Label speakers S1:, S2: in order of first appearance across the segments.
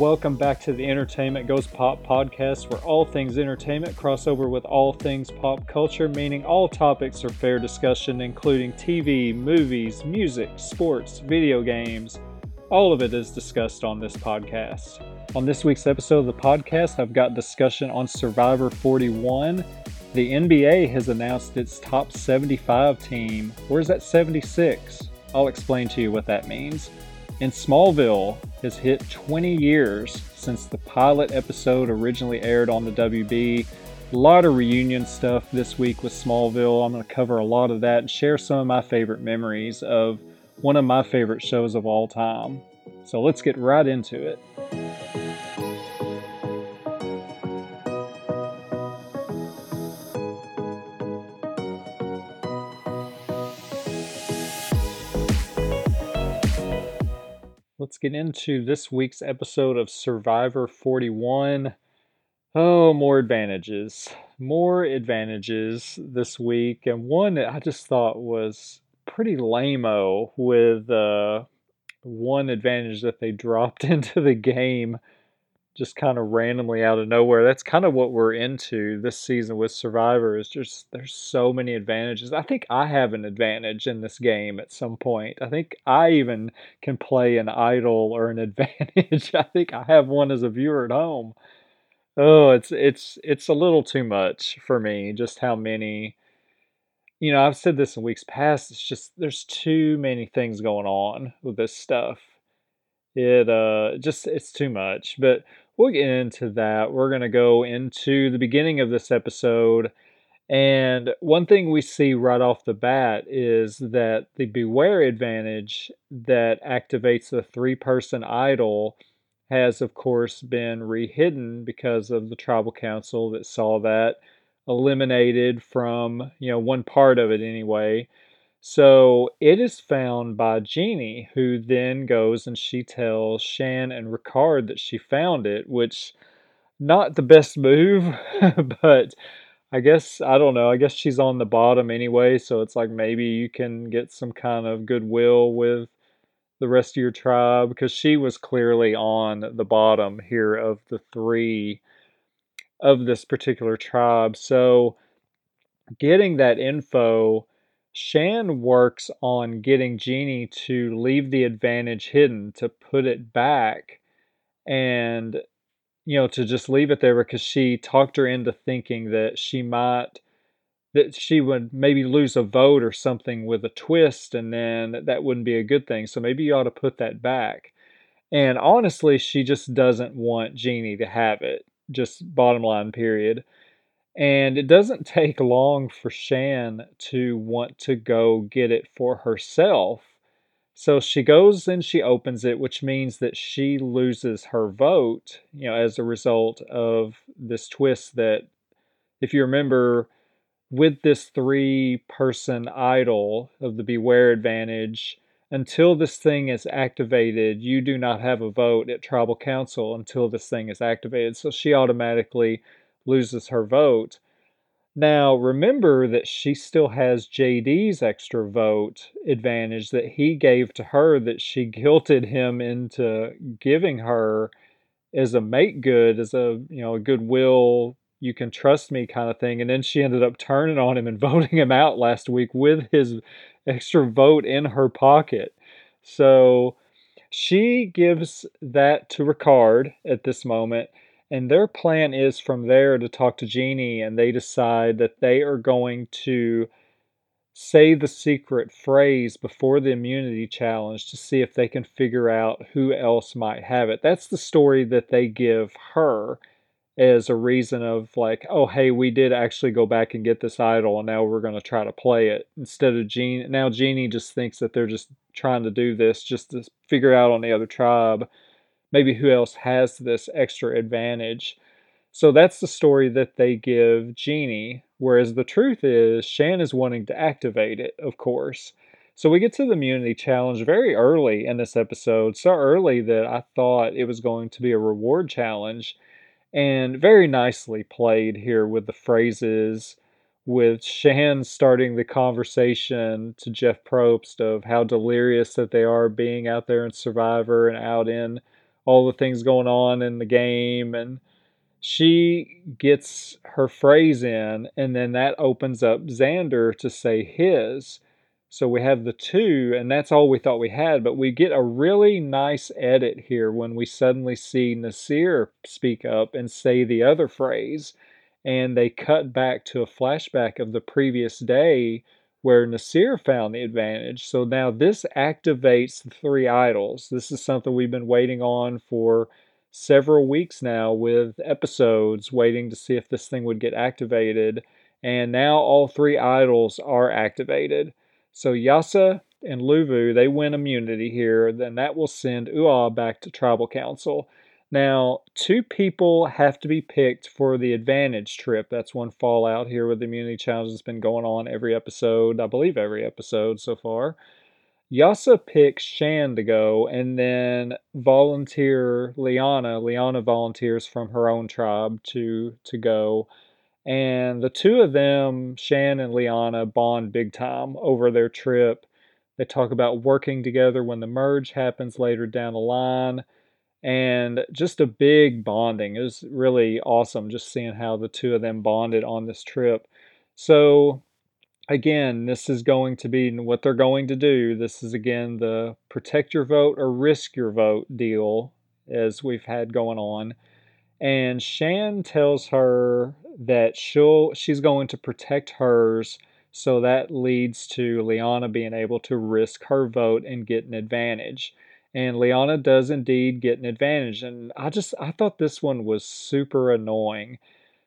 S1: welcome back to the Entertainment Goes Pop podcast, where all things entertainment cross over with all things pop culture, meaning all topics are fair discussion, including TV, movies, music, sports, video games. All of it is discussed on this podcast. On this week's episode of the podcast, I've got discussion on Survivor 41. The NBA has announced its top 75 team. Where's that 76? I'll explain to you what that means. In Smallville has hit 20 years since the pilot episode originally aired on the WB. A lot of reunion stuff this week with Smallville. I'm going to cover a lot of that and share some of my favorite memories of one of my favorite shows of all time. So let's get right into it. Let's get into this week's episode of Survivor 41. Oh, more advantages. More advantages this week. And one that I just thought was pretty lame with uh, one advantage that they dropped into the game just kind of randomly out of nowhere. That's kind of what we're into this season with Survivor is just there's so many advantages. I think I have an advantage in this game at some point. I think I even can play an idol or an advantage. I think I have one as a viewer at home. Oh, it's it's it's a little too much for me just how many you know, I've said this in weeks past, it's just there's too many things going on with this stuff. It uh just it's too much. But we'll get into that. We're going to go into the beginning of this episode. And one thing we see right off the bat is that the beware advantage that activates the three person idol has, of course, been rehidden because of the tribal council that saw that eliminated from, you know, one part of it anyway. So it is found by Jeannie, who then goes and she tells Shan and Ricard that she found it, which not the best move, but I guess I don't know. I guess she's on the bottom anyway, so it's like maybe you can get some kind of goodwill with the rest of your tribe because she was clearly on the bottom here of the three of this particular tribe. So getting that info Shan works on getting Jeannie to leave the advantage hidden, to put it back, and you know, to just leave it there because she talked her into thinking that she might that she would maybe lose a vote or something with a twist and then that wouldn't be a good thing. So maybe you ought to put that back. And honestly, she just doesn't want Jeannie to have it. Just bottom line period. And it doesn't take long for Shan to want to go get it for herself. So she goes and she opens it, which means that she loses her vote, you know, as a result of this twist that, if you remember, with this three person idol of the Beware advantage, until this thing is activated, you do not have a vote at tribal council until this thing is activated. So she automatically loses her vote. Now, remember that she still has JD's extra vote advantage that he gave to her that she guilted him into giving her as a make good, as a, you know, a goodwill, you can trust me kind of thing. And then she ended up turning on him and voting him out last week with his extra vote in her pocket. So she gives that to Ricard at this moment and their plan is from there to talk to Jeannie, and they decide that they are going to say the secret phrase before the immunity challenge to see if they can figure out who else might have it. That's the story that they give her as a reason of like, oh hey, we did actually go back and get this idol and now we're gonna try to play it. Instead of Jeannie now Jeannie just thinks that they're just trying to do this just to figure out on the other tribe maybe who else has this extra advantage. So that's the story that they give Jeannie. Whereas the truth is, Shan is wanting to activate it, of course. So we get to the immunity challenge very early in this episode, so early that I thought it was going to be a reward challenge. And very nicely played here with the phrases, with Shan starting the conversation to Jeff Probst of how delirious that they are being out there in Survivor and out in all the things going on in the game and she gets her phrase in and then that opens up Xander to say his. So we have the two, and that's all we thought we had. But we get a really nice edit here when we suddenly see Naseer speak up and say the other phrase. And they cut back to a flashback of the previous day where Naseer found the advantage. So now this activates the three idols. This is something we've been waiting on for several weeks now with episodes, waiting to see if this thing would get activated. And now all three idols are activated. So Yase and Luvu, they win immunity here. Then that will send Ua back to Tribal Council. Now, two people have to be picked for the advantage trip. That's one fallout here with the immunity challenge that's been going on every episode, I believe every episode so far. Yase picks Shan to go, and then volunteer Liana. Liana volunteers from her own tribe to to go. And the two of them, Shan and Liana, bond big time over their trip. They talk about working together when the merge happens later down the line. And just a big bonding. It was really awesome just seeing how the two of them bonded on this trip. So, again, this is going to be what they're going to do. This is, again, the protect your vote or risk your vote deal, as we've had going on. And Shan tells her that she'll she's going to protect hers so that leads to Liana being able to risk her vote and get an advantage. And Liana does indeed get an advantage. And I just I thought this one was super annoying.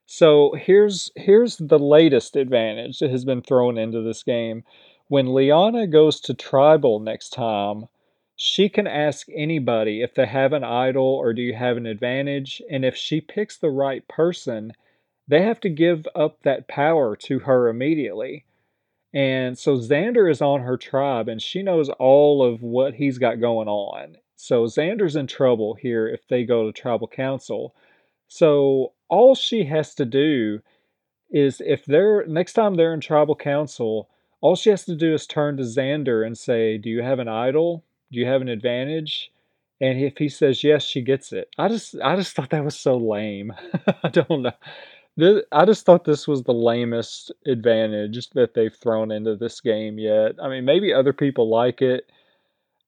S1: So here's here's the latest advantage that has been thrown into this game. When Liana goes to tribal next time, she can ask anybody if they have an idol or do you have an advantage. And if she picks the right person, they have to give up that power to her immediately. And so Xander is on her tribe and she knows all of what he's got going on. So Xander's in trouble here if they go to tribal council. So all she has to do is if they're next time they're in tribal council, all she has to do is turn to Xander and say, Do you have an idol? Do you have an advantage? And if he says yes, she gets it. I just I just thought that was so lame. I don't know. This, I just thought this was the lamest advantage that they've thrown into this game yet. I mean, maybe other people like it.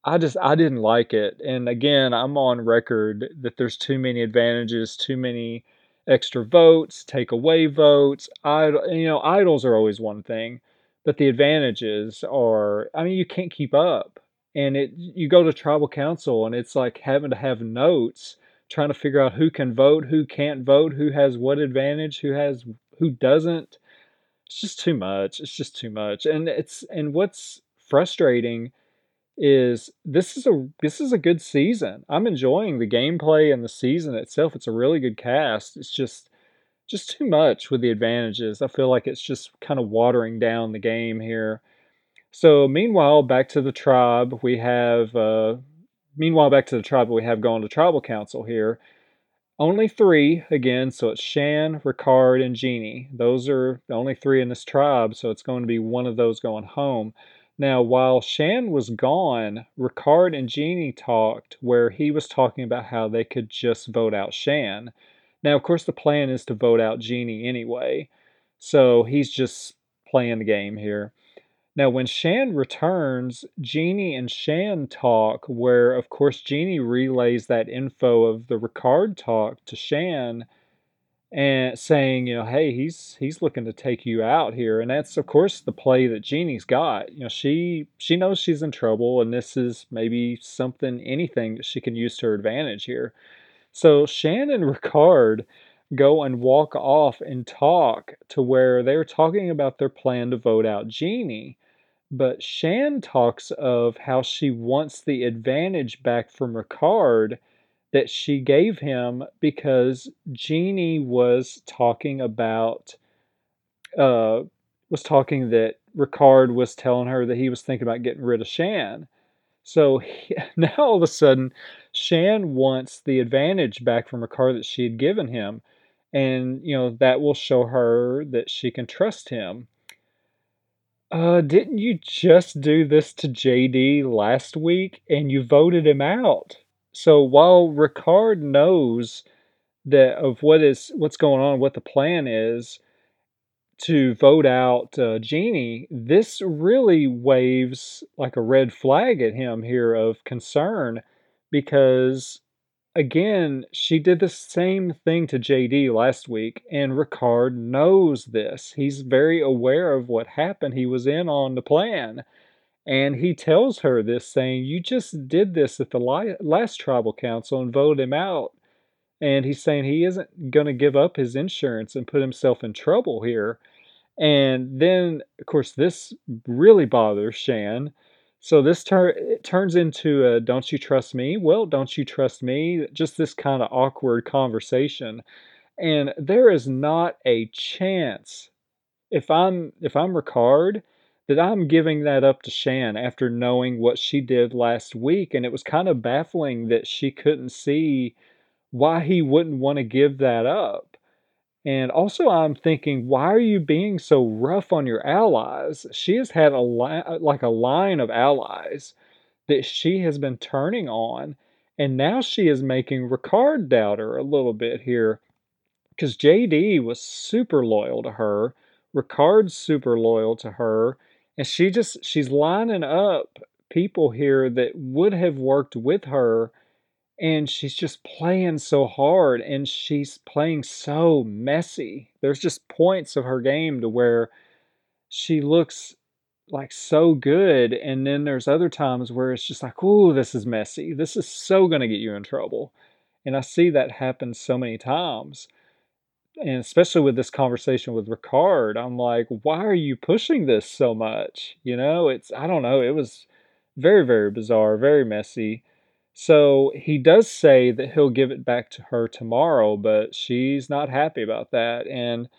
S1: I just I didn't like it. And again, I'm on record that there's too many advantages, too many extra votes, take away votes. I you know, idols are always one thing, but the advantages are I mean, you can't keep up. And it you go to tribal council and it's like having to have notes trying to figure out who can vote, who can't vote, who has what advantage, who has who doesn't. It's just too much. It's just too much. And it's and what's frustrating is this is a this is a good season. I'm enjoying the gameplay and the season itself. It's a really good cast. It's just just too much with the advantages. I feel like it's just kind of watering down the game here. So meanwhile, back to the tribe, we have uh, meanwhile, back to the tribe we have going to tribal council here. Only three, again, so it's Shan, Ricard, and Jeannie. Those are the only three in this tribe, so it's going to be one of those going home. Now, while Shan was gone, Ricard and Jeannie talked where he was talking about how they could just vote out Shan. Now, of course, the plan is to vote out Jeannie anyway, so he's just playing the game here. Now, when Shan returns, Jeannie and Shan talk, where of course Jeannie relays that info of the Ricard talk to Shan and saying, you know, hey, he's he's looking to take you out here. And that's of course the play that Jeannie's got. You know, she she knows she's in trouble and this is maybe something anything that she can use to her advantage here. So Shan and Ricard go and walk off and talk to where they're talking about their plan to vote out Jeannie. But Shan talks of how she wants the advantage back from Ricard that she gave him because Jeannie was talking about uh was talking that Ricard was telling her that he was thinking about getting rid of Shan. So he, now all of a sudden Shan wants the advantage back from Ricard that she had given him and you know that will show her that she can trust him. Uh, didn't you just do this to JD last week and you voted him out? So while Ricard knows that of what is what's going on, what the plan is to vote out uh, Jeannie, this really waves like a red flag at him here of concern because again, she did the same thing to JD last week, and Ricard knows this. He's very aware of what happened. He was in on the plan. And he tells her this, saying, You just did this at the last tribal council and voted him out. And he's saying he isn't going to give up his insurance and put himself in trouble here. And then, of course, this really bothers Shan. So this turns into a "Don't you trust me?" Well, don't you trust me? Just this kind of awkward conversation. And there is not a chance if I'm if I'm Ricard that I'm giving that up to Shan after knowing what she did last week and it was kind of baffling that she couldn't see why he wouldn't want to give that up. And also, I'm thinking, why are you being so rough on your allies? She has had a li- like a line of allies that she has been turning on, and now she is making Ricard doubt her a little bit here, because JD was super loyal to her, Ricard's super loyal to her, and she just she's lining up people here that would have worked with her and she's just playing so hard and she's playing so messy. There's just points of her game to where she looks like so good and then there's other times where it's just like, "Oh, this is messy. This is so going to get you in trouble." And I see that happen so many times. And especially with this conversation with Ricard, I'm like, "Why are you pushing this so much?" You know, it's I don't know, it was very very bizarre, very messy. So he does say that he'll give it back to her tomorrow, but she's not happy about that. And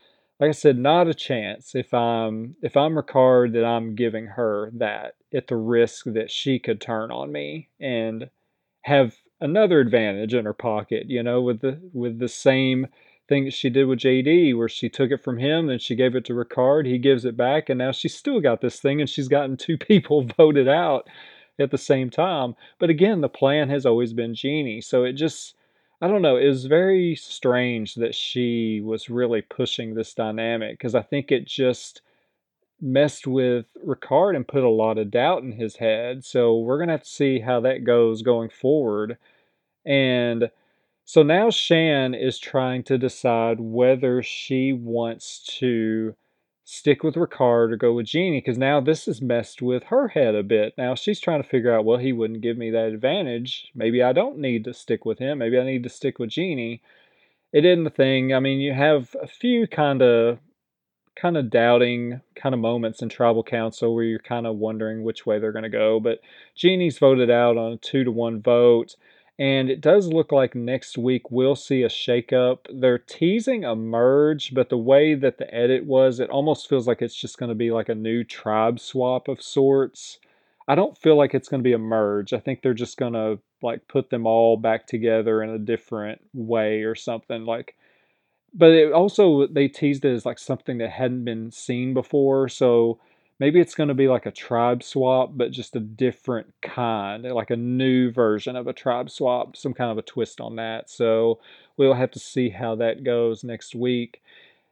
S1: like I said, not a chance if I'm if I'm Ricard that I'm giving her that at the risk that she could turn on me and have another advantage in her pocket, you know, with the with the same thing that she did with JD, where she took it from him, and she gave it to Ricard, he gives it back, and now she's still got this thing, and she's gotten two people voted out at the same time. But again, the plan has always been Jeannie. So it just, I don't know, it was very strange that she was really pushing this dynamic because I think it just messed with Ricard and put a lot of doubt in his head. So we're going to have to see how that goes going forward. And so now Shan is trying to decide whether she wants to stick with Ricard or go with Jeannie because now this has messed with her head a bit. Now she's trying to figure out, well, he wouldn't give me that advantage. Maybe I don't need to stick with him. Maybe I need to stick with Jeannie. It isn't the thing. I mean, you have a few kind of kind of doubting kind of moments in tribal council where you're kind of wondering which way they're going to go. But Jeannie's voted out on a two to one vote. And it does look like next week we'll see a shakeup. They're teasing a merge, but the way that the edit was, it almost feels like it's just going to be like a new tribe swap of sorts. I don't feel like it's going to be a merge. I think they're just going to like put them all back together in a different way or something. Like but it also they teased it as like something that hadn't been seen before. So maybe it's going to be like a tribe swap, but just a different kind, like a new version of a tribe swap, some kind of a twist on that. So we'll have to see how that goes next week.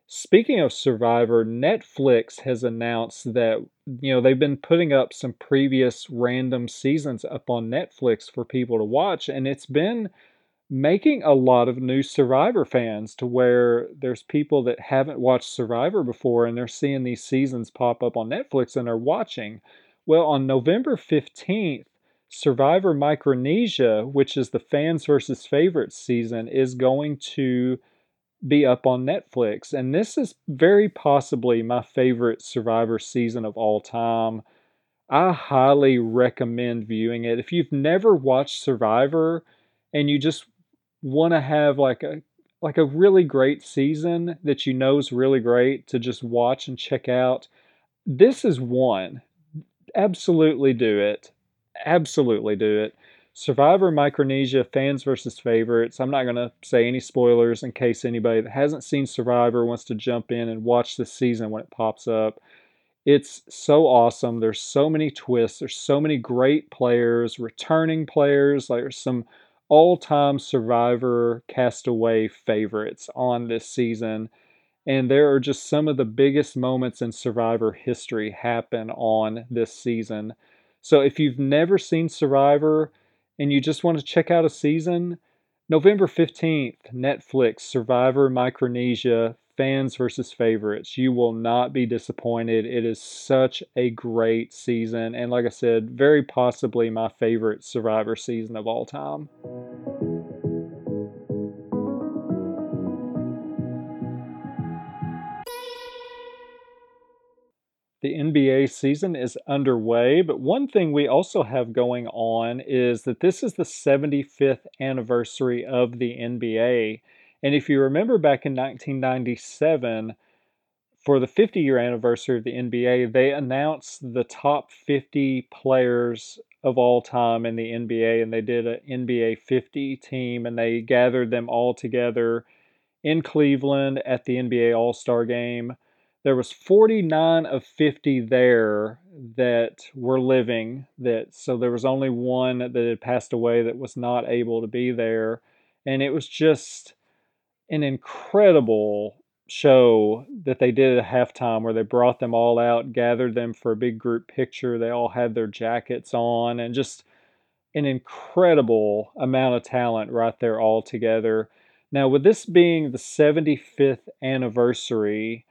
S1: Speaking of Survivor, Netflix has announced that you know they've been putting up some previous random seasons up on Netflix for people to watch and it's been making a lot of new Survivor fans to where there's people that haven't watched Survivor before and they're seeing these seasons pop up on Netflix and they're watching. Well, on November 15th, Survivor Micronesia, which is the fans versus favorites season, is going to be up on Netflix. And this is very possibly my favorite Survivor season of all time. I highly recommend viewing it. If you've never watched Survivor and you just want to have like a like a really great season that you know is really great to just watch and check out, this is one. Absolutely do it. Absolutely do it. Survivor Micronesia fans versus favorites. I'm not going to say any spoilers in case anybody that hasn't seen Survivor wants to jump in and watch this season when it pops up. It's so awesome. There's so many twists. There's so many great players, returning players. Like there's some all time Survivor Castaway favorites on this season. And there are just some of the biggest moments in Survivor history happen on this season. So if you've never seen Survivor and you just want to check out a season, November 15th, Netflix, Survivor Micronesia, fans versus favorites. You will not be disappointed. It is such a great season. And like I said, very possibly my favorite Survivor season of all time. The NBA season is underway, but one thing we also have going on is that this is the 75th anniversary of the NBA. And if you remember back in 1997, for the 50 year anniversary of the NBA, they announced the top 50 players of all time in the NBA, and they did an NBA 50 team, and they gathered them all together in Cleveland at the NBA All Star game. There was 49 of 50 there that were living that so there was only one that had passed away that was not able to be there. And it was just an incredible show that they did at halftime where they brought them all out gathered them for a big group picture they all had their jackets on and just an incredible amount of talent right there all together now with this being the 75th anniversary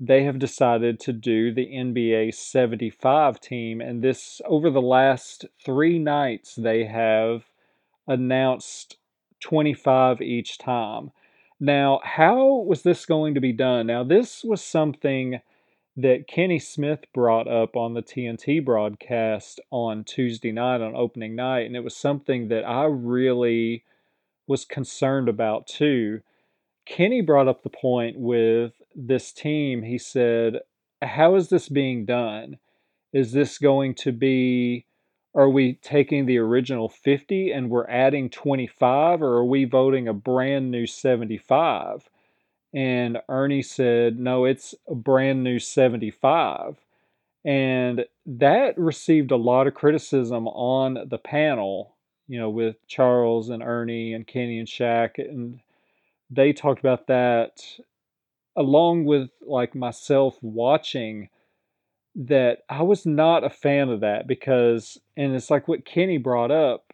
S1: they have decided to do the NBA 75 team. And this, over the last three nights, they have announced 25 each time. Now, how was this going to be done? Now, this was something that Kenny Smith brought up on the TNT broadcast on Tuesday night, on opening night. And it was something that I really was concerned about too. Kenny brought up the point with this team. He said, How is this being done? Is this going to be, are we taking the original 50 and we're adding 25, or are we voting a brand new 75? And Ernie said, No, it's a brand new 75. And that received a lot of criticism on the panel, you know, with Charles and Ernie and Kenny and Shaq and they talked about that along with like myself watching that I was not a fan of that because and it's like what Kenny brought up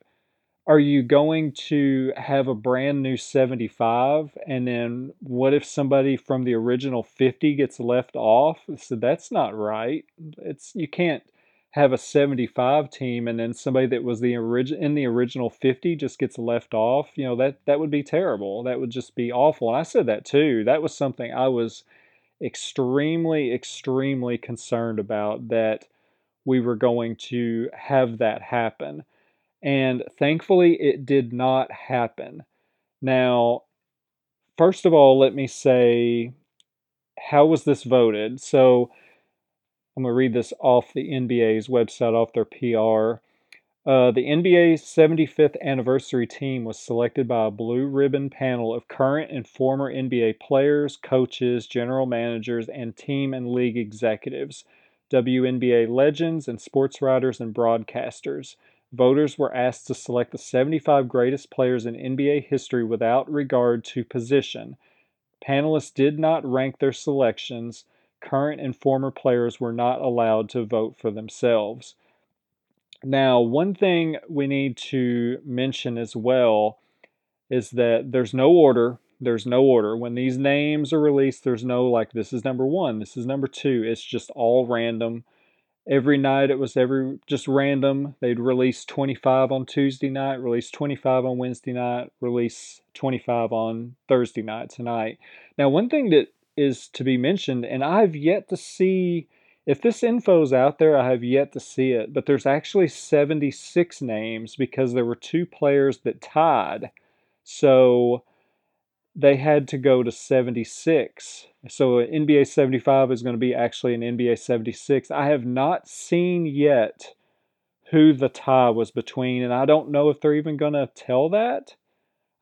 S1: are you going to have a brand new 75 and then what if somebody from the original 50 gets left off? So that's not right. It's you can't have a 75 team and then somebody that was the origin in the original 50 just gets left off. You know that that would be terrible. That would just be awful. And i said that too. That was something i was extremely extremely concerned about that we were going to have that happen and thankfully it did not happen now first of all let me say how was this voted so I'm going to read this off the NBA's website, off their PR. Uh, the NBA's 75th anniversary team was selected by a blue ribbon panel of current and former NBA players, coaches, general managers, and team and league executives, WNBA legends, and sports writers and broadcasters. Voters were asked to select the 75 greatest players in NBA history without regard to position. Panelists did not rank their selections current and former players were not allowed to vote for themselves. Now, one thing we need to mention as well is that there's no order. There's no order. When these names are released, there's no like, this is number one, this is number two. It's just all random every night it was every just random they'd release 25 on tuesday night release 25 on wednesday night release 25 on thursday night tonight now one thing that is to be mentioned, and I've yet to see if this info is out there, I have yet to see it, but there's actually 76 names because there were two players that tied. So they had to go to 76. So NBA 75 is going to be actually an NBA 76. I have not seen yet who the tie was between, and I don't know if they're even going to tell that.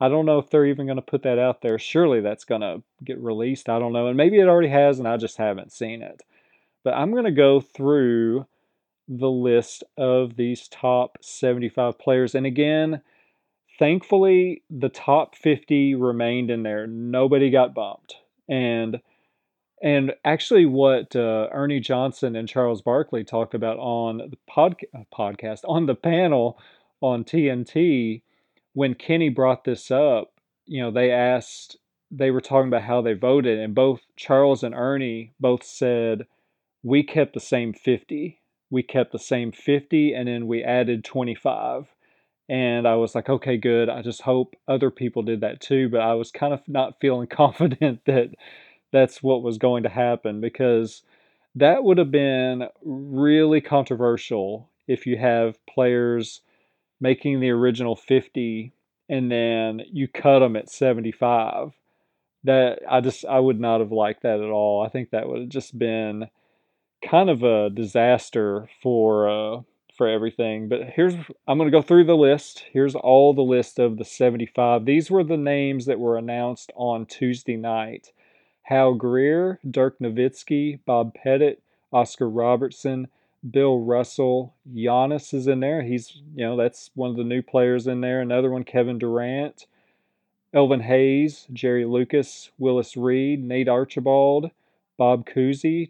S1: I don't know if they're even going to put that out there. Surely that's going to get released. I don't know. And maybe it already has, and I just haven't seen it. But I'm going to go through the list of these top 75 players. And again, thankfully, the top 50 remained in there. Nobody got bumped. And and actually, what uh, Ernie Johnson and Charles Barkley talked about on the pod, uh, podcast, on the panel on TNT, when Kenny brought this up, you know, they asked, they were talking about how they voted, and both Charles and Ernie both said, we kept the same 50. We kept the same 50, and then we added 25. And I was like, okay, good. I just hope other people did that too. But I was kind of not feeling confident that that's what was going to happen because that would have been really controversial if you have players making the original 50 and then you cut them at 75 that i just i would not have liked that at all i think that would have just been kind of a disaster for uh, for everything. But here's I'm going to go through the list. Here's all the list of the 75. These were the names that were announced on Tuesday night. Hal Greer, Dirk Nowitzki, Bob Pettit, Oscar Robertson, Bill Russell, Giannis is in there. He's, you know, that's one of the new players in there. Another one, Kevin Durant, Elvin Hayes, Jerry Lucas, Willis Reed, Nate Archibald, Bob Cousy,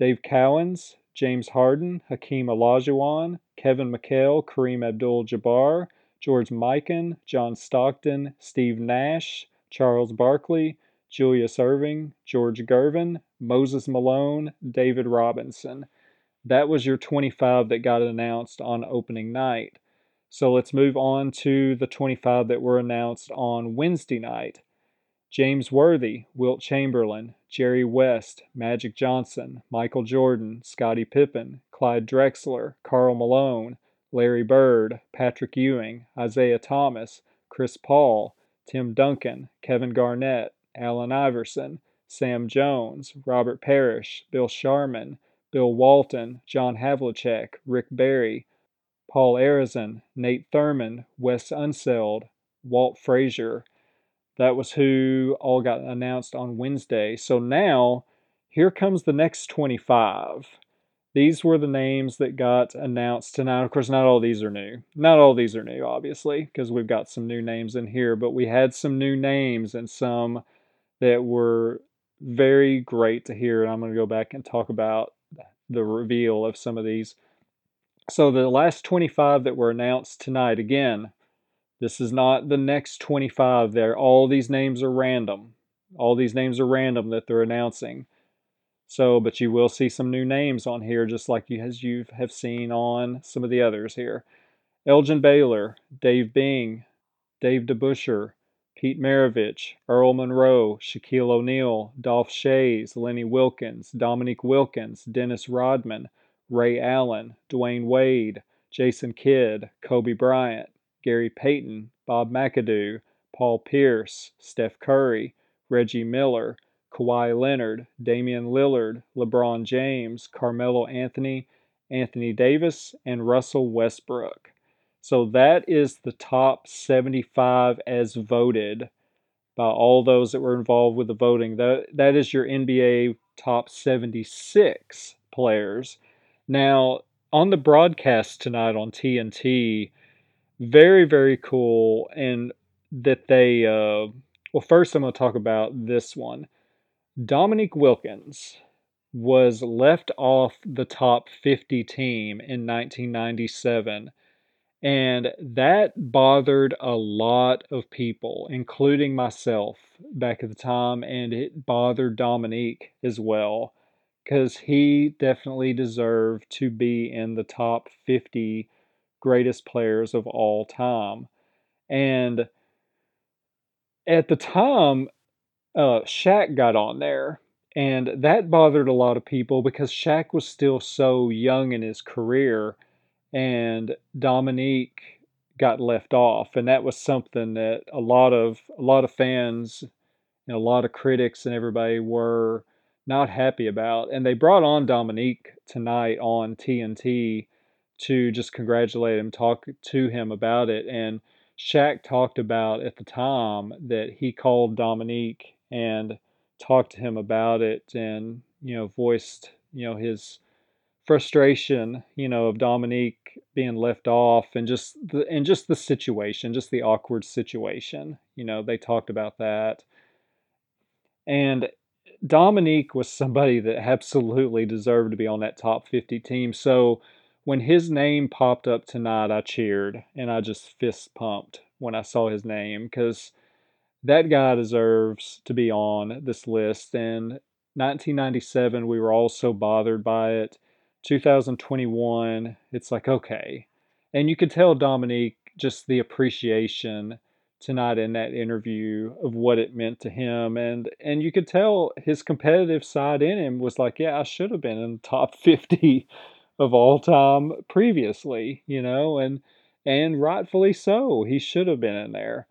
S1: Dave Cowens, James Harden, Hakeem Olajuwon, Kevin McHale, Kareem Abdul-Jabbar, George Mikan, John Stockton, Steve Nash, Charles Barkley, Julius Erving, George Gervin, Moses Malone, David Robinson. That was your 25 that got announced on opening night. So let's move on to the 25 that were announced on Wednesday night. James Worthy, Wilt Chamberlain, Jerry West, Magic Johnson, Michael Jordan, Scottie Pippen, Clyde Drexler, Karl Malone, Larry Bird, Patrick Ewing, Isiah Thomas, Chris Paul, Tim Duncan, Kevin Garnett, Allen Iverson, Sam Jones, Robert Parish, Bill Sharman, Bill Walton, John Havlicek, Rick Barry, Paul Arizin, Nate Thurmond, Wes Unseld, Walt Frazier. That was who all got announced on Wednesday. So now, here comes the next 25. These were the names that got announced tonight. Of course, not all these are new. Not all these are new, obviously, because we've got some new names in here, but we had some new names and some that were very great to hear. And I'm going to go back and talk about the reveal of some of these. So, the last 25 that were announced tonight, again, this is not the next 25 there. All these names are random. All these names are random that they're announcing. So, but you will see some new names on here, just like you as you have seen on some of the others here. Elgin Baylor, Dave Bing, Dave DeBusschere, Pete Maravich, Earl Monroe, Shaquille O'Neal, Dolph Schayes, Lenny Wilkens, Dominique Wilkins, Dennis Rodman, Ray Allen, Dwyane Wade, Jason Kidd, Kobe Bryant, Gary Payton, Bob McAdoo, Paul Pierce, Steph Curry, Reggie Miller, Kawhi Leonard, Damian Lillard, LeBron James, Carmelo Anthony, Anthony Davis, and Russell Westbrook. So that is the top 75 as voted by all those that were involved with the voting. That, that is your NBA top 76 players. Now, on the broadcast tonight on TNT, very, very cool. And that they, uh, well, first I'm going to talk about this one. Dominique Wilkins was left off the top 50 team in 1997 and that bothered a lot of people, including myself back at the time. And it bothered Dominique as well, because he definitely deserved to be in the top 50 greatest players of all time. And at the time, uh, Shaq got on there. And that bothered a lot of people because Shaq was still so young in his career and Dominique got left off, and that was something that a lot of a lot of fans, and a lot of critics, and everybody were not happy about. And they brought on Dominique tonight on TNT to just congratulate him, talk to him about it, and Shaq talked about at the time that he called Dominique and talked to him about it, and you know voiced you know his frustration, you know, of Dominique being left off and just the and just the situation, just the awkward situation. You know, they talked about that. And Dominique was somebody that absolutely deserved to be on that top 50 team. So when his name popped up tonight, I cheered and I just fist pumped when I saw his name because that guy deserves to be on this list. And 1997, we were all so bothered by it. 2021, it's like, okay. And you could tell Dominique just the appreciation tonight in that interview of what it meant to him and and you could tell his competitive side in him was like yeah I should have been in the top 50 of all time previously you know and and rightfully so he should have been in there.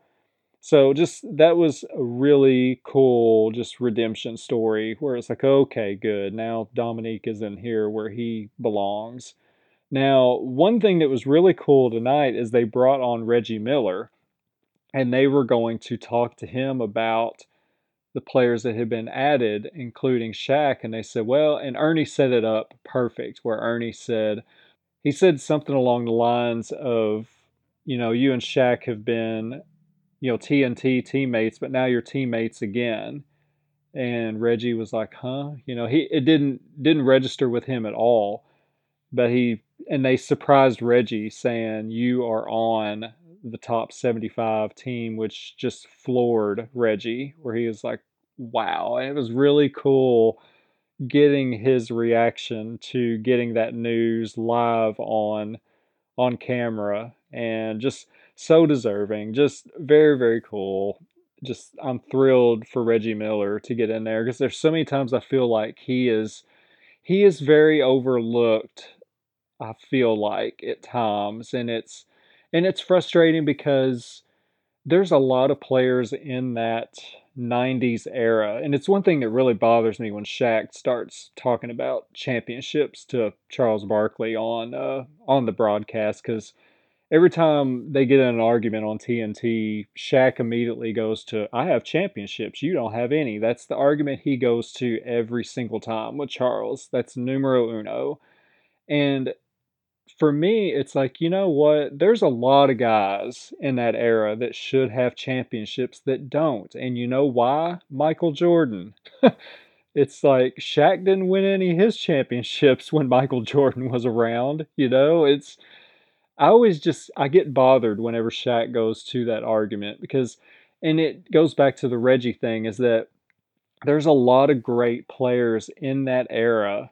S1: So just that was a really cool just redemption story where it's like okay good now Dominique is in here where he belongs. Now one thing that was really cool tonight is they brought on Reggie Miller and they were going to talk to him about the players that had been added, including Shaq. And they said, well, and Ernie set it up perfect, where Ernie said, he said something along the lines of, you know, you and Shaq have been, you know, TNT teammates, but now you're teammates again. And Reggie was like, huh? You know, he it didn't didn't register with him at all. But he and they surprised Reggie saying, You are on the top 75 team, which just floored Reggie, where he was like, wow. And it was really cool getting his reaction to getting that news live on on camera and just so deserving just very very cool just i'm thrilled for reggie miller to get in there because there's so many times i feel like he is he is very overlooked i feel like at times and it's and it's frustrating because there's a lot of players in that 90s era. And it's one thing that really bothers me when Shaq starts talking about championships to Charles Barkley on uh, on the broadcast cuz every time they get in an argument on TNT, Shaq immediately goes to I have championships, you don't have any. That's the argument he goes to every single time with Charles. That's numero uno. And for me, it's like, you know what? There's a lot of guys in that era that should have championships that don't. And you know why? Michael Jordan. it's like Shaq didn't win any his championships when Michael Jordan was around. You know, it's, I always just, I get bothered whenever Shaq goes to that argument because, and it goes back to the Reggie thing is that there's a lot of great players in that era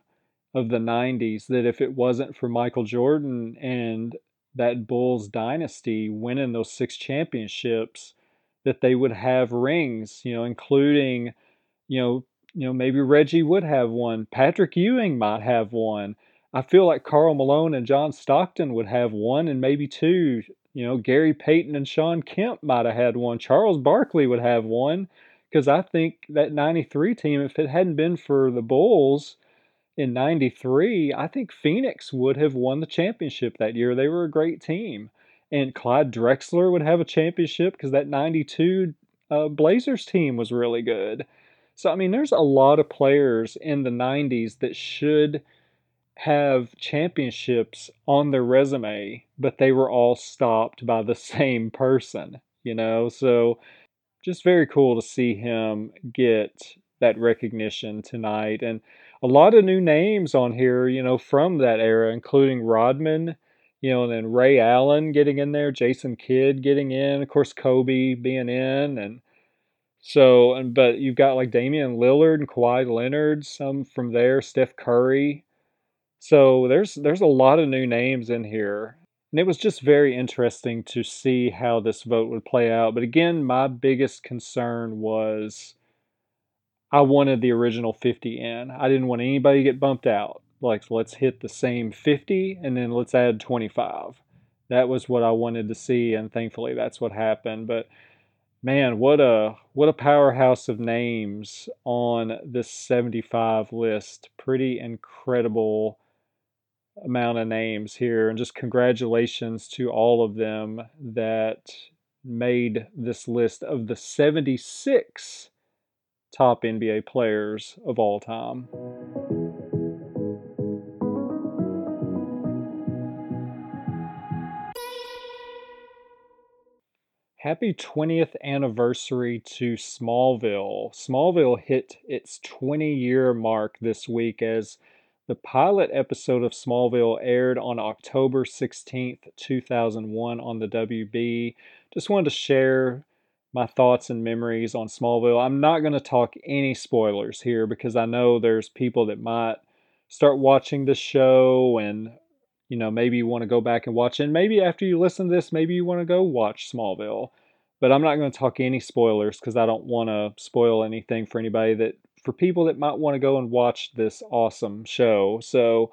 S1: of the 90s that if it wasn't for Michael Jordan and that Bulls dynasty winning those six championships, that they would have rings, you know, including, you know, you know, maybe Reggie would have one. Patrick Ewing might have one. I feel like Karl Malone and John Stockton would have one and maybe two. You know, Gary Payton and Shawn Kemp might have had one. Charles Barkley would have one because I think that 93 team, if it hadn't been for the Bulls, in 93, I think Phoenix would have won the championship that year. They were a great team. And Clyde Drexler would have a championship because that 92 uh, Blazers team was really good. So, I mean, there's a lot of players in the 90s that should have championships on their resume, but they were all stopped by the same person, you know? So, just very cool to see him get that recognition tonight. And a lot of new names on here, you know, from that era, including Rodman, you know, and then Ray Allen getting in there, Jason Kidd getting in, of course, Kobe being in. And so, and but you've got like Damian Lillard and Kawhi Leonard, some from there, Steph Curry. So there's there's a lot of new names in here. And it was just very interesting to see how this vote would play out. But again, my biggest concern was I wanted the original 50 in. I didn't want anybody to get bumped out. Like, let's hit the same 50 and then let's add 25. That was what I wanted to see, and thankfully that's what happened. But man, what a what a powerhouse of names on this 75 list. Pretty incredible amount of names here, and just congratulations to all of them that made this list of the 76 top NBA players of all time. Happy 20th anniversary to Smallville. Smallville hit its 20 year mark this week as the pilot episode of Smallville aired on October 16th, 2001 on the WB. Just wanted to share my thoughts and memories on Smallville. I'm not going to talk any spoilers here because I know there's people that might start watching the show and you know, maybe you want to go back and watch it. And maybe after you listen to this, maybe you want to go watch Smallville. But I'm not going to talk any spoilers because I don't want to spoil anything for anybody that, for people that might want to go and watch this awesome show. So,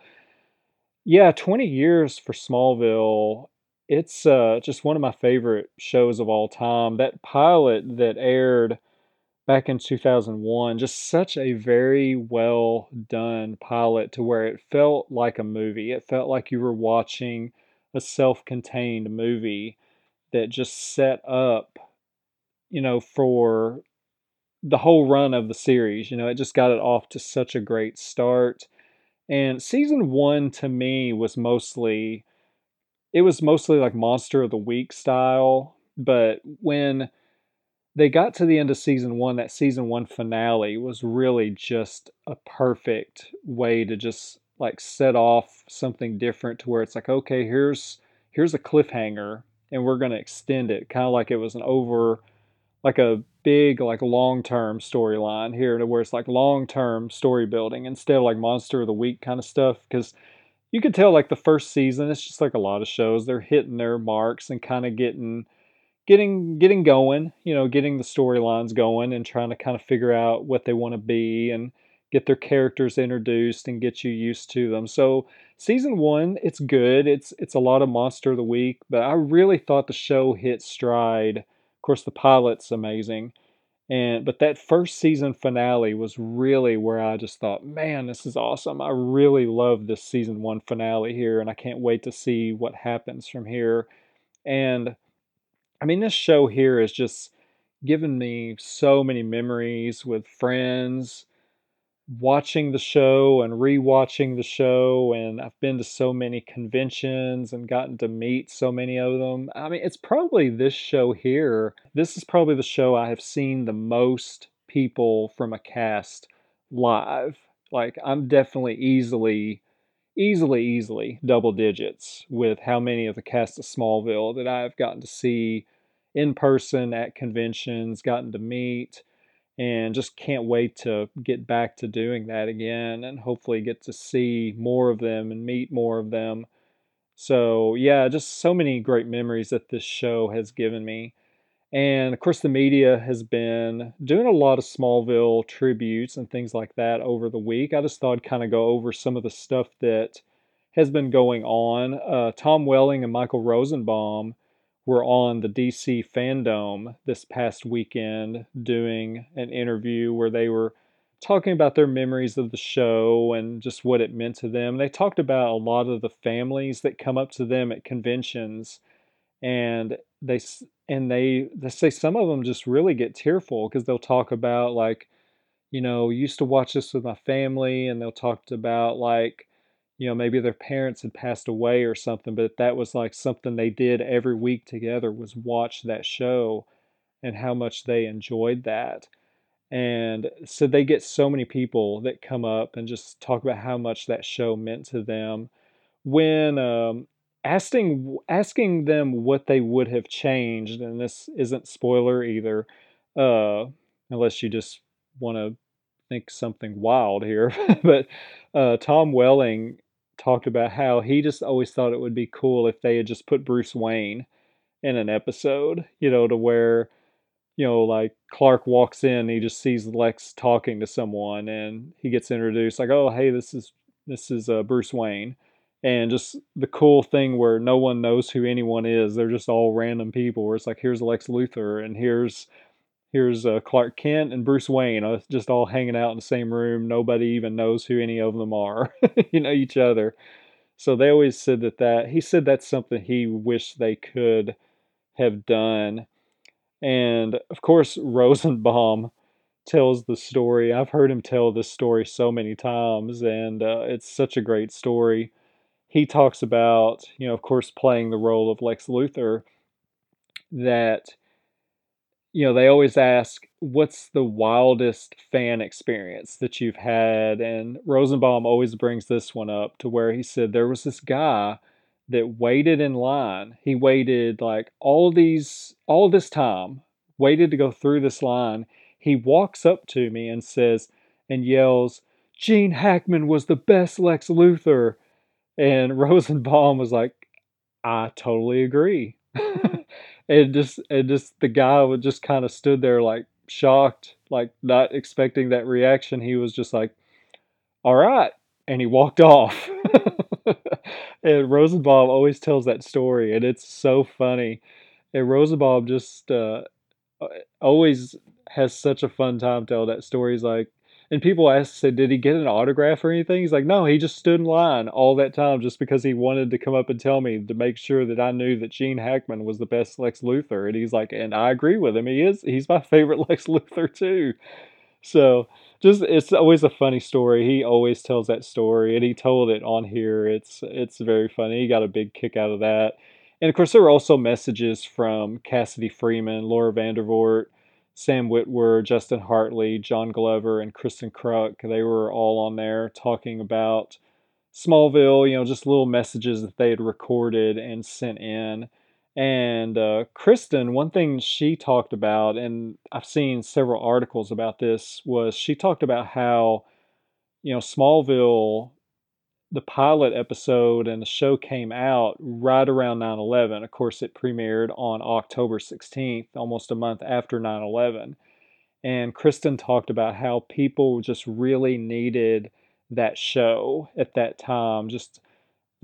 S1: yeah, 20 years for Smallville. It's uh, just one of my favorite shows of all time. That pilot that aired back in 2001. Just such a very well done pilot to where it felt like a movie. It felt like you were watching a self contained movie that just set up, you know, for the whole run of the series. You know, it just got it off to such a great start. And season one to me was mostly, it was mostly like Monster of the Week style. But when they got to the end of season one, that season one finale was really just a perfect way to just like set off something different to where it's like, okay, here's here's a cliffhanger and we're gonna extend it, kind of like it was an over like a big like long term storyline here to where it's like long term story building instead of like monster of the week kind of stuff because you could tell like the first season it's just like a lot of shows they're hitting their marks and kind of getting getting getting going, you know, getting the storylines going and trying to kind of figure out what they want to be and get their characters introduced and get you used to them. So season 1, it's good. It's it's a lot of monster of the week, but I really thought the show hit stride. Of course, the pilot's amazing. And but that first season finale was really where I just thought, man, this is awesome. I really love this season 1 finale here and I can't wait to see what happens from here. And I mean, this show here has just given me so many memories with friends, watching the show and rewatching the show. And I've been to so many conventions and gotten to meet so many of them. I mean, it's probably this show here. This is probably the show I have seen the most people from a cast live. Like, I'm definitely easily easily, easily double digits with how many of the cast of Smallville that I've gotten to see in person at conventions, gotten to meet, and just can't wait to get back to doing that again and hopefully get to see more of them and meet more of them. So, yeah, just so many great memories that this show has given me. And of course, the media has been doing a lot of Smallville tributes and things like that over the week. I just thought I'd kind of go over some of the stuff that has been going on. Uh, Tom Welling and Michael Rosenbaum were on the DC Fandom this past weekend doing an interview where they were talking about their memories of the show and just what it meant to them. They talked about a lot of the families that come up to them at conventions and they and they they say some of them just really get tearful because they'll talk about like you know used to watch this with my family and they'll talk about like you know maybe their parents had passed away or something but that was like something they did every week together was watch that show and how much they enjoyed that and so they get so many people that come up and just talk about how much that show meant to them when um, asking asking them what they would have changed, and this isn't spoiler either, uh, unless you just want to think something wild here. but uh, Tom Welling talked about how he just always thought it would be cool if they had just put Bruce Wayne in an episode, you know, to where you know, like Clark walks in, he just sees Lex talking to someone, and he gets introduced like, "Oh, hey, this is this is uh, Bruce Wayne," and just the cool thing where no one knows who anyone is. They're just all random people. Where it's like here's Lex Luthor and here's here's uh, Clark Kent and Bruce Wayne, uh, just all hanging out in the same room. Nobody even knows who any of them are. you know each other. So they always said that that he said that's something he wished they could have done. And of course, Rosenbaum tells the story. I've heard him tell this story so many times, and uh, it's such a great story he talks about, you know, of course, playing the role of Lex Luthor, that you know, they always ask, what's the wildest fan experience that you've had? And Rosenbaum always brings this one up to where he said there was this guy that waited in line. He waited like all these, all this time, waited to go through this line. He walks up to me and says, and yells, Gene Hackman was the best Lex Luthor. And Rosenbaum was like, I totally agree. and just and just the guy would just kind of stood there like shocked, like not expecting that reaction. He was just like, "All right," and he walked off. and Rosenbaum always tells that story, and it's so funny. And Rosenbaum just uh, always has such a fun time telling that story. He's like, and people asked, said, did he get an autograph or anything? He's like, no, he just stood in line all that time just because he wanted to come up and tell me to make sure that I knew that Gene Hackman was the best Lex Luthor. And he's like, and I agree with him. He is. He's my favorite Lex Luthor too. So just it's always a funny story. He always tells that story, and he told it on here. It's it's very funny. He got a big kick out of that. And of course, there were also messages from Cassidy Freeman, Laura Vandervoort, Sam Witwer, Justin Hartley, John Glover, and Kristin Kreuk. They were all on there talking about Smallville, you know, just little messages that they had recorded and sent in. And uh, Kristin, one thing she talked about, and I've seen several articles about this, was she talked about how, you know, Smallville the pilot episode and the show came out right around 9 11. Of course, it premiered on October 16th, almost a month after 9 11. And Kristin talked about how people just really needed that show at that time. Just,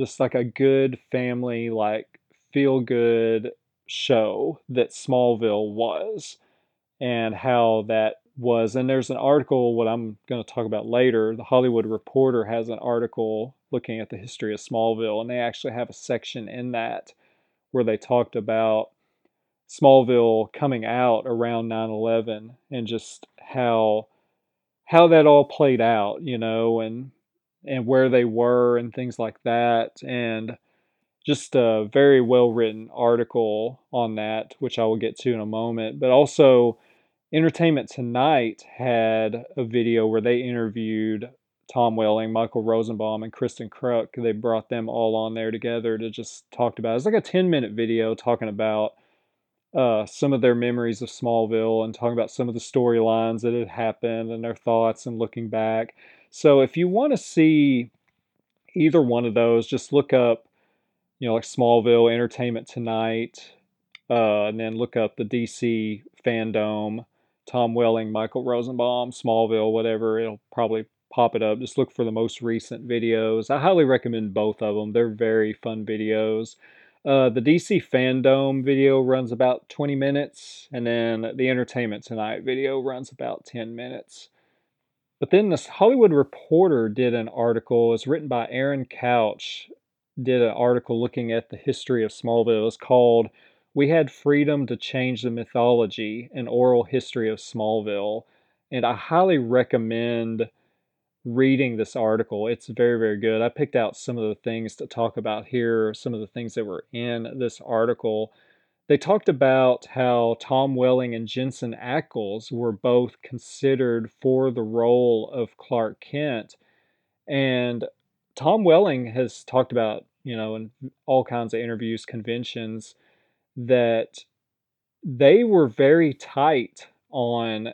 S1: just like a good family, like feel good show that Smallville was, and how that was. And there's an article, what I'm going to talk about later. The Hollywood Reporter has an article looking at the history of Smallville, and they actually have a section in that where they talked about Smallville coming out around 9/11 and just how how that all played out, you know, and and where they were and things like that. And just a very well written article on that which I will get to in a moment, but also Entertainment Tonight had a video where they interviewed Tom Welling, Michael Rosenbaum, and Kristin Kreuk. They brought them all on there together to just talk about. It. It's like a 10 minute video talking about uh, some of their memories of Smallville and talking about some of the storylines that had happened and their thoughts and looking back. So if you want to see either one of those, just look up, you know, like Smallville Entertainment Tonight, uh, and then look up the DC Fandom, Tom Welling, Michael Rosenbaum, Smallville, whatever. It'll probably pop it up. Just look for the most recent videos. I highly recommend both of them. They're very fun videos. Uh, the DC Fandom video runs about 20 minutes, and then the Entertainment Tonight video runs about 10 minutes. But then this Hollywood Reporter did an article. It's written by Aaron Couch. Did an article looking at the history of Smallville. It's called "We Had Freedom to Change the Mythology: An Oral History of Smallville," and I highly recommend reading this article. It's very, very good. I picked out some of the things to talk about here, some of the things that were in this article. They talked about how Tom Welling and Jensen Ackles were both considered for the role of Clark Kent. And Tom Welling has talked about, you know, in all kinds of interviews, conventions, that they were very tight on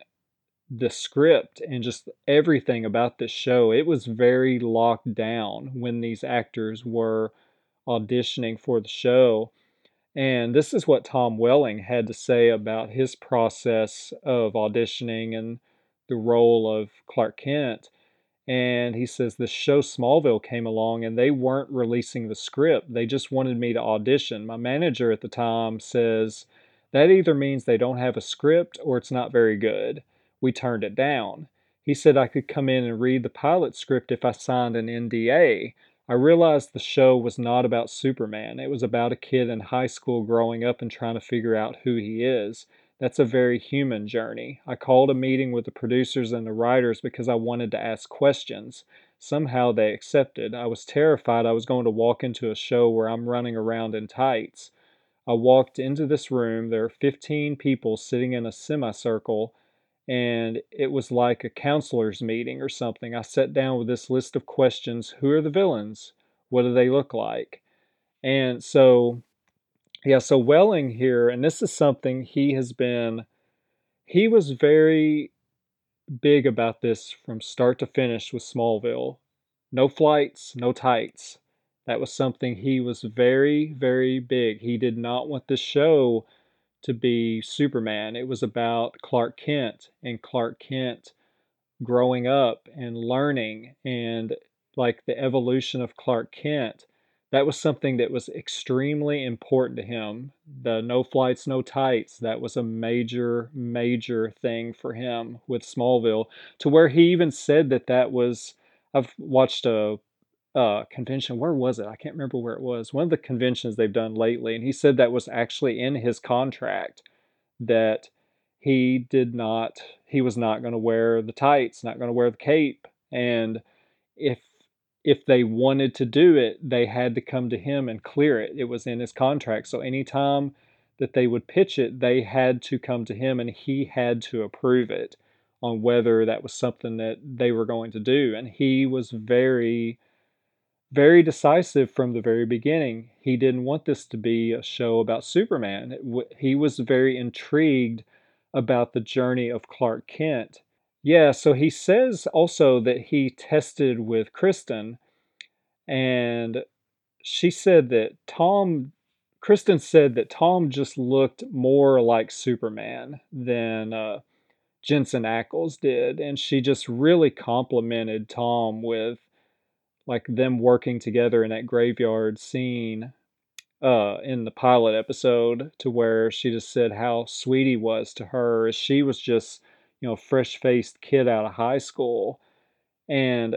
S1: the script and just everything about this show. It was very locked down when these actors were auditioning for the show. And this is what Tom Welling had to say about his process of auditioning and the role of Clark Kent. And he says the show Smallville came along and they weren't releasing the script. They just wanted me to audition. My manager at the time says that either means they don't have a script or it's not very good we turned it down. He said I could come in and read the pilot script if I signed an NDA. I realized the show was not about Superman. It was about a kid in high school growing up and trying to figure out who he is. That's a very human journey. I called a meeting with the producers and the writers because I wanted to ask questions. Somehow they accepted. I was terrified I was going to walk into a show where I'm running around in tights. I walked into this room. There are 15 people sitting in a semicircle, and it was like a counselor's meeting or something. I sat down with this list of questions Who are the villains? What do they look like? And so, yeah, so Welling here, and this is something he has been, he was very big about this from start to finish with Smallville. No flights, no tights. That was something he was very, very big. He did not want the show to be Superman. It was about Clark Kent and Clark Kent growing up and learning and like the evolution of Clark Kent. That was something that was extremely important to him. The no flights, no tights, that was a major, major thing for him with Smallville, to where he even said that that was. I've watched a uh, convention. Where was it? I can't remember where it was. One of the conventions they've done lately, and he said that was actually in his contract that he did not. He was not going to wear the tights, not going to wear the cape, and if if they wanted to do it, they had to come to him and clear it. It was in his contract. So anytime that they would pitch it, they had to come to him and he had to approve it on whether that was something that they were going to do. And he was very very decisive from the very beginning. He didn't want this to be a show about Superman. He was very intrigued about the journey of Clark Kent. Yeah, so he says also that he tested with Kristin, and she said that Tom, Kristin said that Tom just looked more like Superman than uh, Jensen Ackles did, and she just really complimented Tom with like them working together in that graveyard scene uh, in the pilot episode to where she just said how sweet he was to her she was just you know fresh faced kid out of high school. And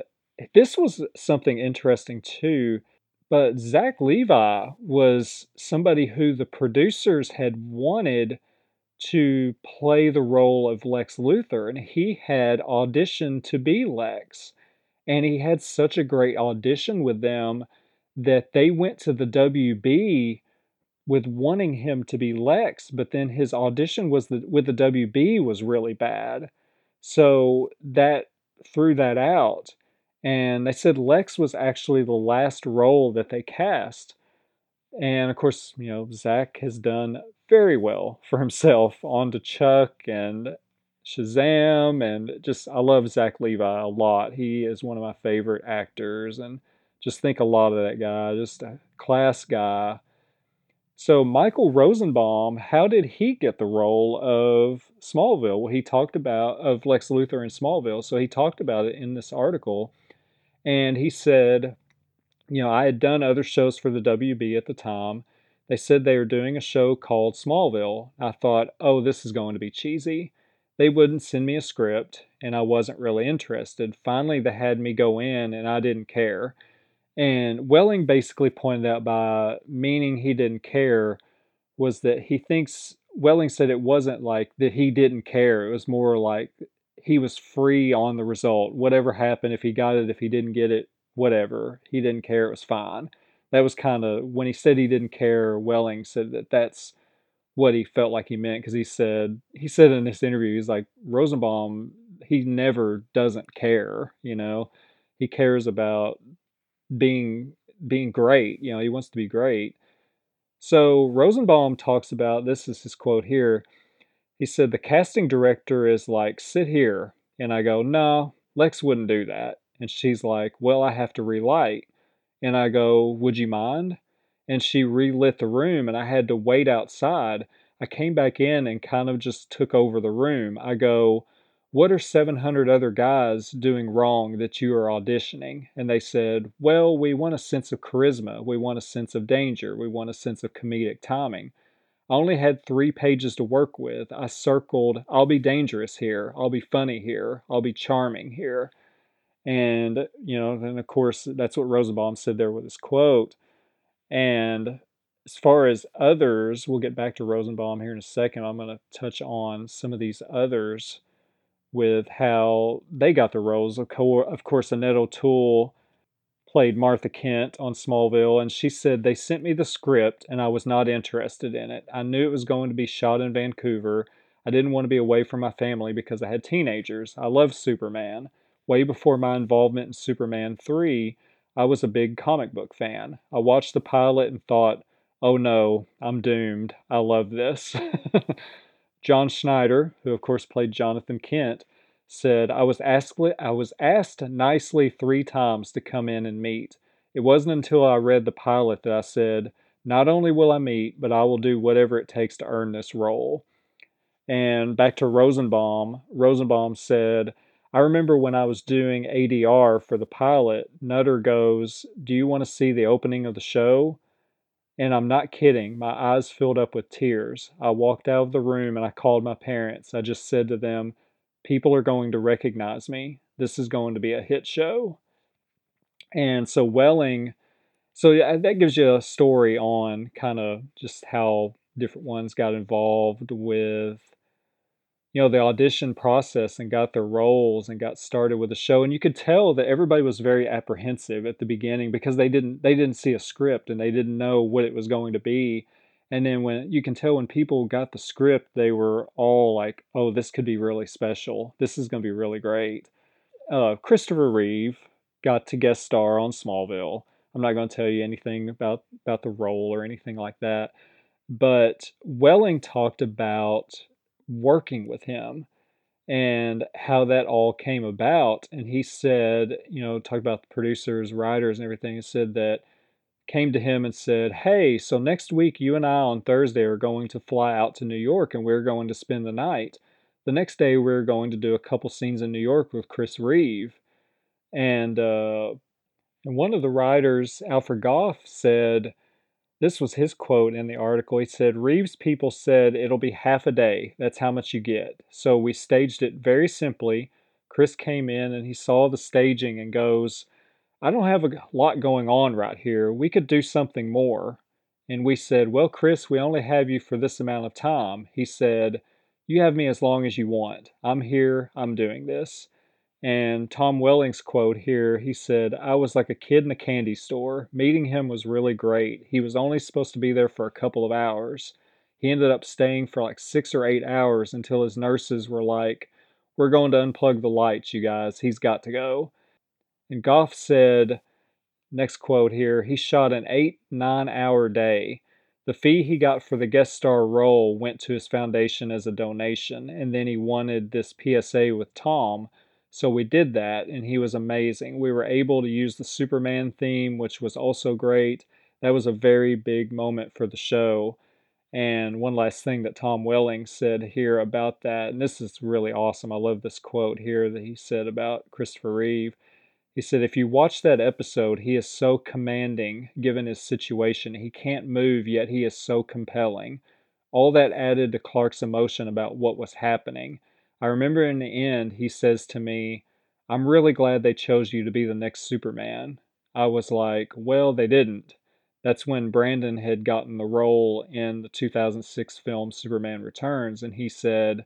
S1: this was something interesting too but zach levi was somebody who the producers had wanted to play the role of lex luthor and he had auditioned to be lex and he had such a great audition with them that they went to the WB with wanting him to be Lex, but then his audition was the, with the WB was really bad. So that threw that out. And they said Lex was actually the last role that they cast. And of course, you know, Zach has done very well for himself on to Chuck and Shazam, and just I love Zach Levi a lot. He is one of my favorite actors, and just think a lot of that guy, just a class guy. So Michael Rosenbaum, how did he get the role of Smallville? Well, he talked about of Lex Luthor in Smallville. So he talked about it in this article, and he said, you know, I had done other shows for the WB at the time. They said they were doing a show called Smallville. I thought, oh, this is going to be cheesy they wouldn't send me a script and I wasn't really interested. Finally, they had me go in and I didn't care. And Welling basically pointed out by meaning he didn't care was that he thinks Welling said it wasn't like that he didn't care. It was more like he was free on the result. Whatever happened, if he got it, if he didn't get it, whatever. He didn't care. It was fine. That was kind of when he said he didn't care. Welling said that that's what he felt like he meant because he said he said in this interview he's like Rosenbaum he never doesn't care you know? He cares about being being great you know he wants to be great. So Rosenbaum talks about this is his quote here he said the casting director is like sit here and I go no Lex wouldn't do that. And she's like well I have to relight. And I go would you mind and she relit the room and I had to wait outside. I came back in and kind of just took over the room. I go, What are 700 other guys doing wrong that you are auditioning? And they said, Well, we want a sense of charisma. We want a sense of danger. We want a sense of comedic timing. I only had three pages to work with. I circled, I'll be dangerous here. I'll be funny here. I'll be charming here. And, you know, and of course, that's what Rosenbaum said there with his quote. And as far as others, we'll get back to Rosenbaum here in a second. I'm going to touch on some of these others with how they got the roles. Of course, Annette O'Toole, played Martha Kent on Smallville, and she said they sent me the script and I was not interested in it. I knew it was going to be shot in Vancouver. I didn't want to be away from my family because I had teenagers. I love Superman. Way before my involvement in Superman 3, I was a big comic book fan. I watched the pilot and thought, oh no, I'm doomed. I love this. John Schneider, who of course played Jonathan Kent, said, I was asked I was asked nicely three times to come in and meet. It wasn't until I read the pilot that I said, not only will I meet, but I will do whatever it takes to earn this role. And back to Rosenbaum, Rosenbaum said, I remember when I was doing ADR for the pilot, Nutter goes, Do you want to see the opening of the show? And I'm not kidding, my eyes filled up with tears. I walked out of the room and I called my parents. I just said to them, People are going to recognize me. This is going to be a hit show. And so Welling, so that gives you a story on kind of just how different ones got involved with you know the audition process and got their roles and got started with the show and you could tell that everybody was very apprehensive at the beginning because they didn't they didn't see a script and they didn't know what it was going to be. And then when you can tell when people got the script they were all like oh this could be really special. This is going to be really great. Uh, christopher reeve got to guest star on smallville. I'm not going to tell you anything about about the role or anything like that but welling talked about working with him and how that all came about. And he said, you know, talked about the producers, writers, and everything. He said that came to him and said, Hey, so next week you and I on Thursday are going to fly out to New York and we're going to spend the night. The next day we're going to do a couple scenes in New York with Chris Reeve. And uh, and one of the writers, Alfred Gough, said, this was his quote in the article. He said, Reeves people said it'll be half a day. That's how much you get. So we staged it very simply. Chris came in and he saw the staging and goes, I don't have a lot going on right here. We could do something more. And we said, Well, Chris, we only have you for this amount of time. He said, You have me as long as you want. I'm here. I'm doing this. And Tom Welling's quote here, he said, I was like a kid in a candy store. Meeting him was really great. He was only supposed to be there for a couple of hours. He ended up staying for like six or eight hours until his nurses were like, We're going to unplug the lights, you guys. He's got to go. And Gough said, next quote here, he shot an eight, nine hour day. The fee he got for the guest star role went to his foundation as a donation, and then he wanted this PSA with Tom so we did that, and he was amazing. We were able to use the Superman theme, which was also great. That was a very big moment for the show. And one last thing that Tom Welling said here about that, and this is really awesome. I love this quote here that he said about Christopher Reeve. He said, If you watch that episode, he is so commanding given his situation. He can't move, yet he is so compelling. All that added to Clark's emotion about what was happening. I remember in the end, he says to me, I'm really glad they chose you to be the next Superman. I was like, well, they didn't. That's when Brandon had gotten the role in the 2006 film Superman Returns, and he said,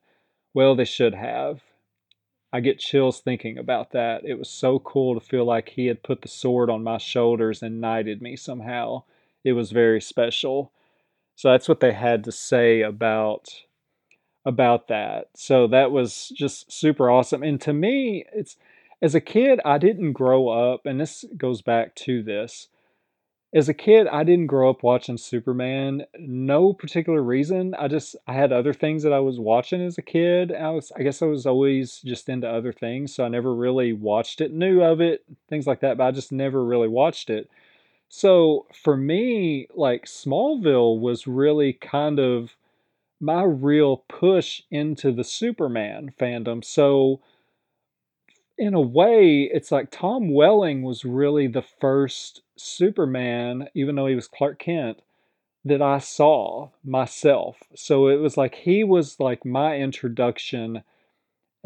S1: well, they should have. I get chills thinking about that. It was so cool to feel like he had put the sword on my shoulders and knighted me somehow. It was very special. So that's what they had to say about about that. So that was just super awesome. And to me, it's as a kid, I didn't grow up, and this goes back to this. As a kid, I didn't grow up watching Superman. No particular reason. I just I had other things that I was watching as a kid. I was I guess I was always just into other things, so I never really watched it, knew of it, things like that, but I just never really watched it. So for me, like Smallville was really kind of my real push into the Superman fandom. So, in a way, it's like Tom Welling was really the first Superman, even though he was Clark Kent, that I saw myself. So it was like he was like my introduction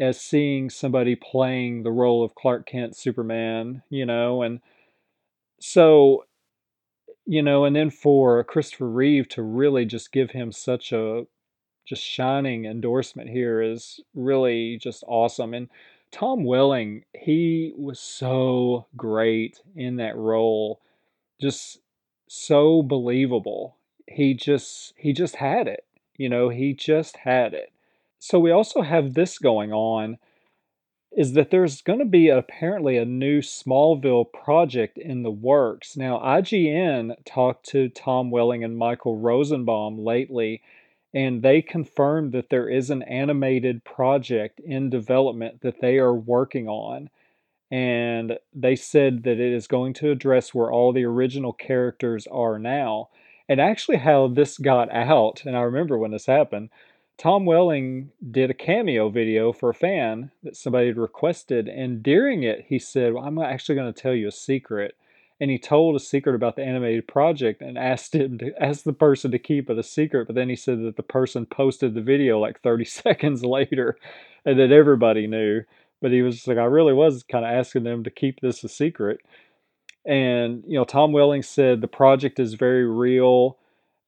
S1: as seeing somebody playing the role of Clark Kent Superman, you know, and so you know, and then for Christopher Reeve to really just give him such a just shining endorsement here is really just awesome. And Tom Welling, he was so great in that role. Just so believable. He just he just had it. You know, he just had it. So we also have this going on is that there's going to be apparently a new Smallville project in the works. Now, IGN talked to Tom Welling and Michael Rosenbaum lately, and they confirmed that there is an animated project in development that they are working on. And they said that it is going to address where all the original characters are now. And actually, how this got out, and I remember when this happened, Tom Welling did a cameo video for a fan that somebody had requested, and during it, he said, well, I'm actually going to tell you a secret. And he told a secret about the animated project and asked him to ask the person to keep it a secret. But then he said that the person posted the video like 30 seconds later and that everybody knew. But he was like, I really was kind of asking them to keep this a secret. And, you know, Tom Welling said the project is very real.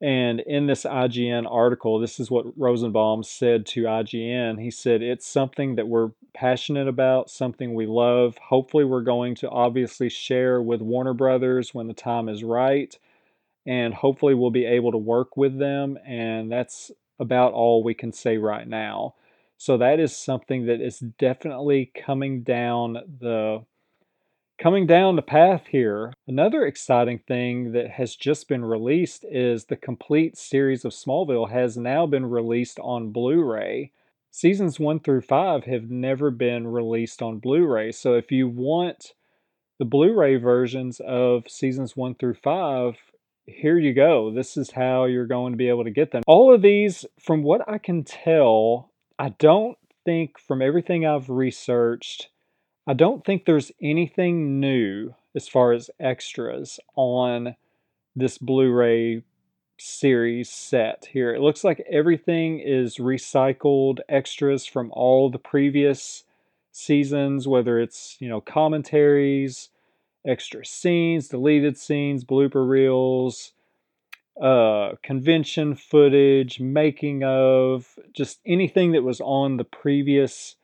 S1: And in this IGN article, this is what Rosenbaum said to IGN. He said, It's something that we're passionate about, something we love. Hopefully, we're going to obviously share with Warner Brothers when the time is right. And hopefully, we'll be able to work with them. And that's about all we can say right now. So, that is something that is definitely coming down the Coming down the path here, another exciting thing that has just been released is the complete series of Smallville has now been released on Blu ray. Seasons 1 through 5 have never been released on Blu ray. So if you want the Blu ray versions of seasons 1 through 5, here you go. This is how you're going to be able to get them. All of these, from what I can tell, I don't think from everything I've researched, I don't think there's anything new as far as extras on this Blu-ray series set here. It looks like everything is recycled extras from all the previous seasons, whether it's, you know, commentaries, extra scenes, deleted scenes, blooper reels, uh, convention footage, making of, just anything that was on the previous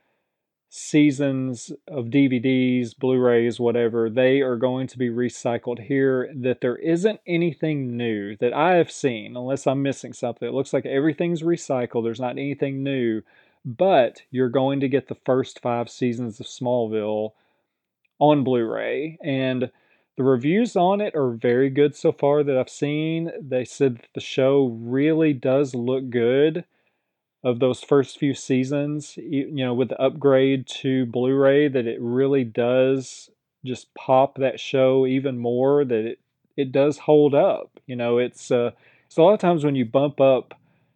S1: seasons of DVDs, Blu-rays, whatever, they are going to be recycled here. That there isn't anything new that I have seen, unless I'm missing something. It looks like everything's recycled. There's not anything new, but you're going to get the first five seasons of Smallville on Blu-ray, and the reviews on it are very good so far that I've seen. They said the show really does look good of those first few seasons, you, know, with the upgrade to Blu-ray, that it really does just pop that show even more. That it it does hold up. You know, it's uh, it's a lot of times when you bump up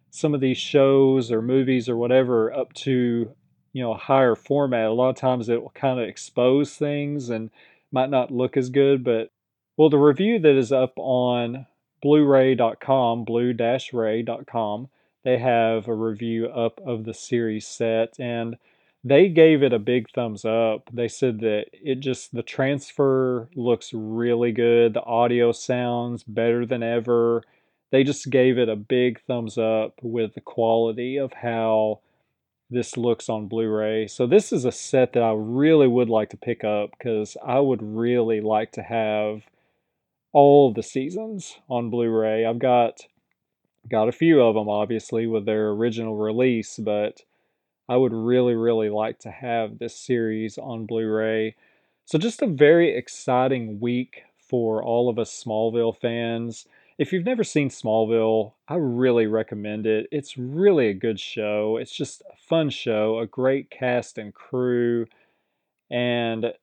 S1: some of these shows or movies or whatever up to you know a higher format. A lot of times it will kind of expose things and might not look as good. But well, the review that is up on Blu-ray.com, blue-ray.com they have a review up of the series set and they gave it a big thumbs up. They said that it just the transfer looks really good. The audio sounds better than ever. They just gave it a big thumbs up with the quality of how this looks on Blu-ray. So this is a set that I really would like to pick up cuz I would really like to have all the seasons on Blu-ray. I've got Got a few of them, obviously, with their original release, but I would really, really like to have this series on Blu ray. So, just a very exciting week for all of us Smallville fans. If you've never seen Smallville, I really recommend it. It's really a good show. It's just a fun show, a great cast and crew, and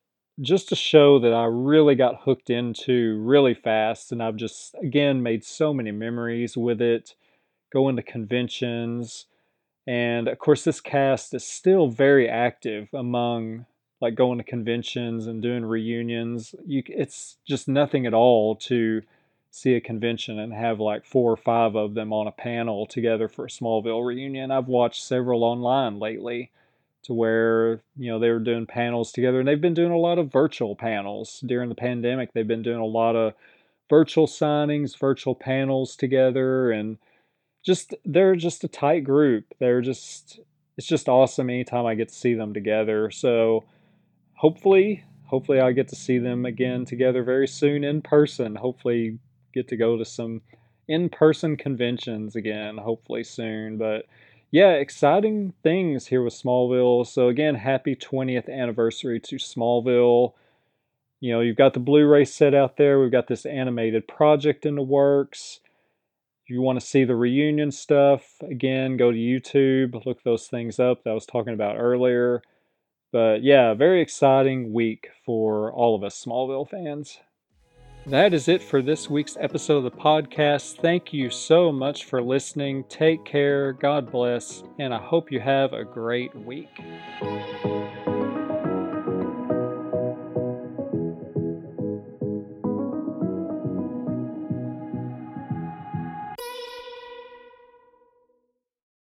S1: just a show that I really got hooked into really fast. And I've just, again, made so many memories with it, going to conventions. And of course, this cast is still very active among like going to conventions and doing reunions. You, it's just nothing at all to see a convention and have like four or five of them on a panel together for a Smallville reunion. I've watched several online lately to where you know they were doing panels together and they've been doing a lot of virtual panels during the pandemic they've been doing a lot of virtual signings virtual panels together and just they're just a tight group they're just it's just awesome anytime I get to see them together. So hopefully, hopefully I get to see them again together very soon in person. Hopefully get to go to some in-person conventions again, hopefully soon. But yeah, exciting things here with Smallville. So again, happy 20th anniversary to Smallville. You know, you've got the Blu-ray set out there. We've got this animated project in the works. If you want to see the reunion stuff, again, go to YouTube, look those things up that I was talking about earlier. But yeah, very exciting week for all of us Smallville fans. That is it for this week's episode of the podcast. Thank you so much for listening. Take care, God bless, and I hope you have a great week.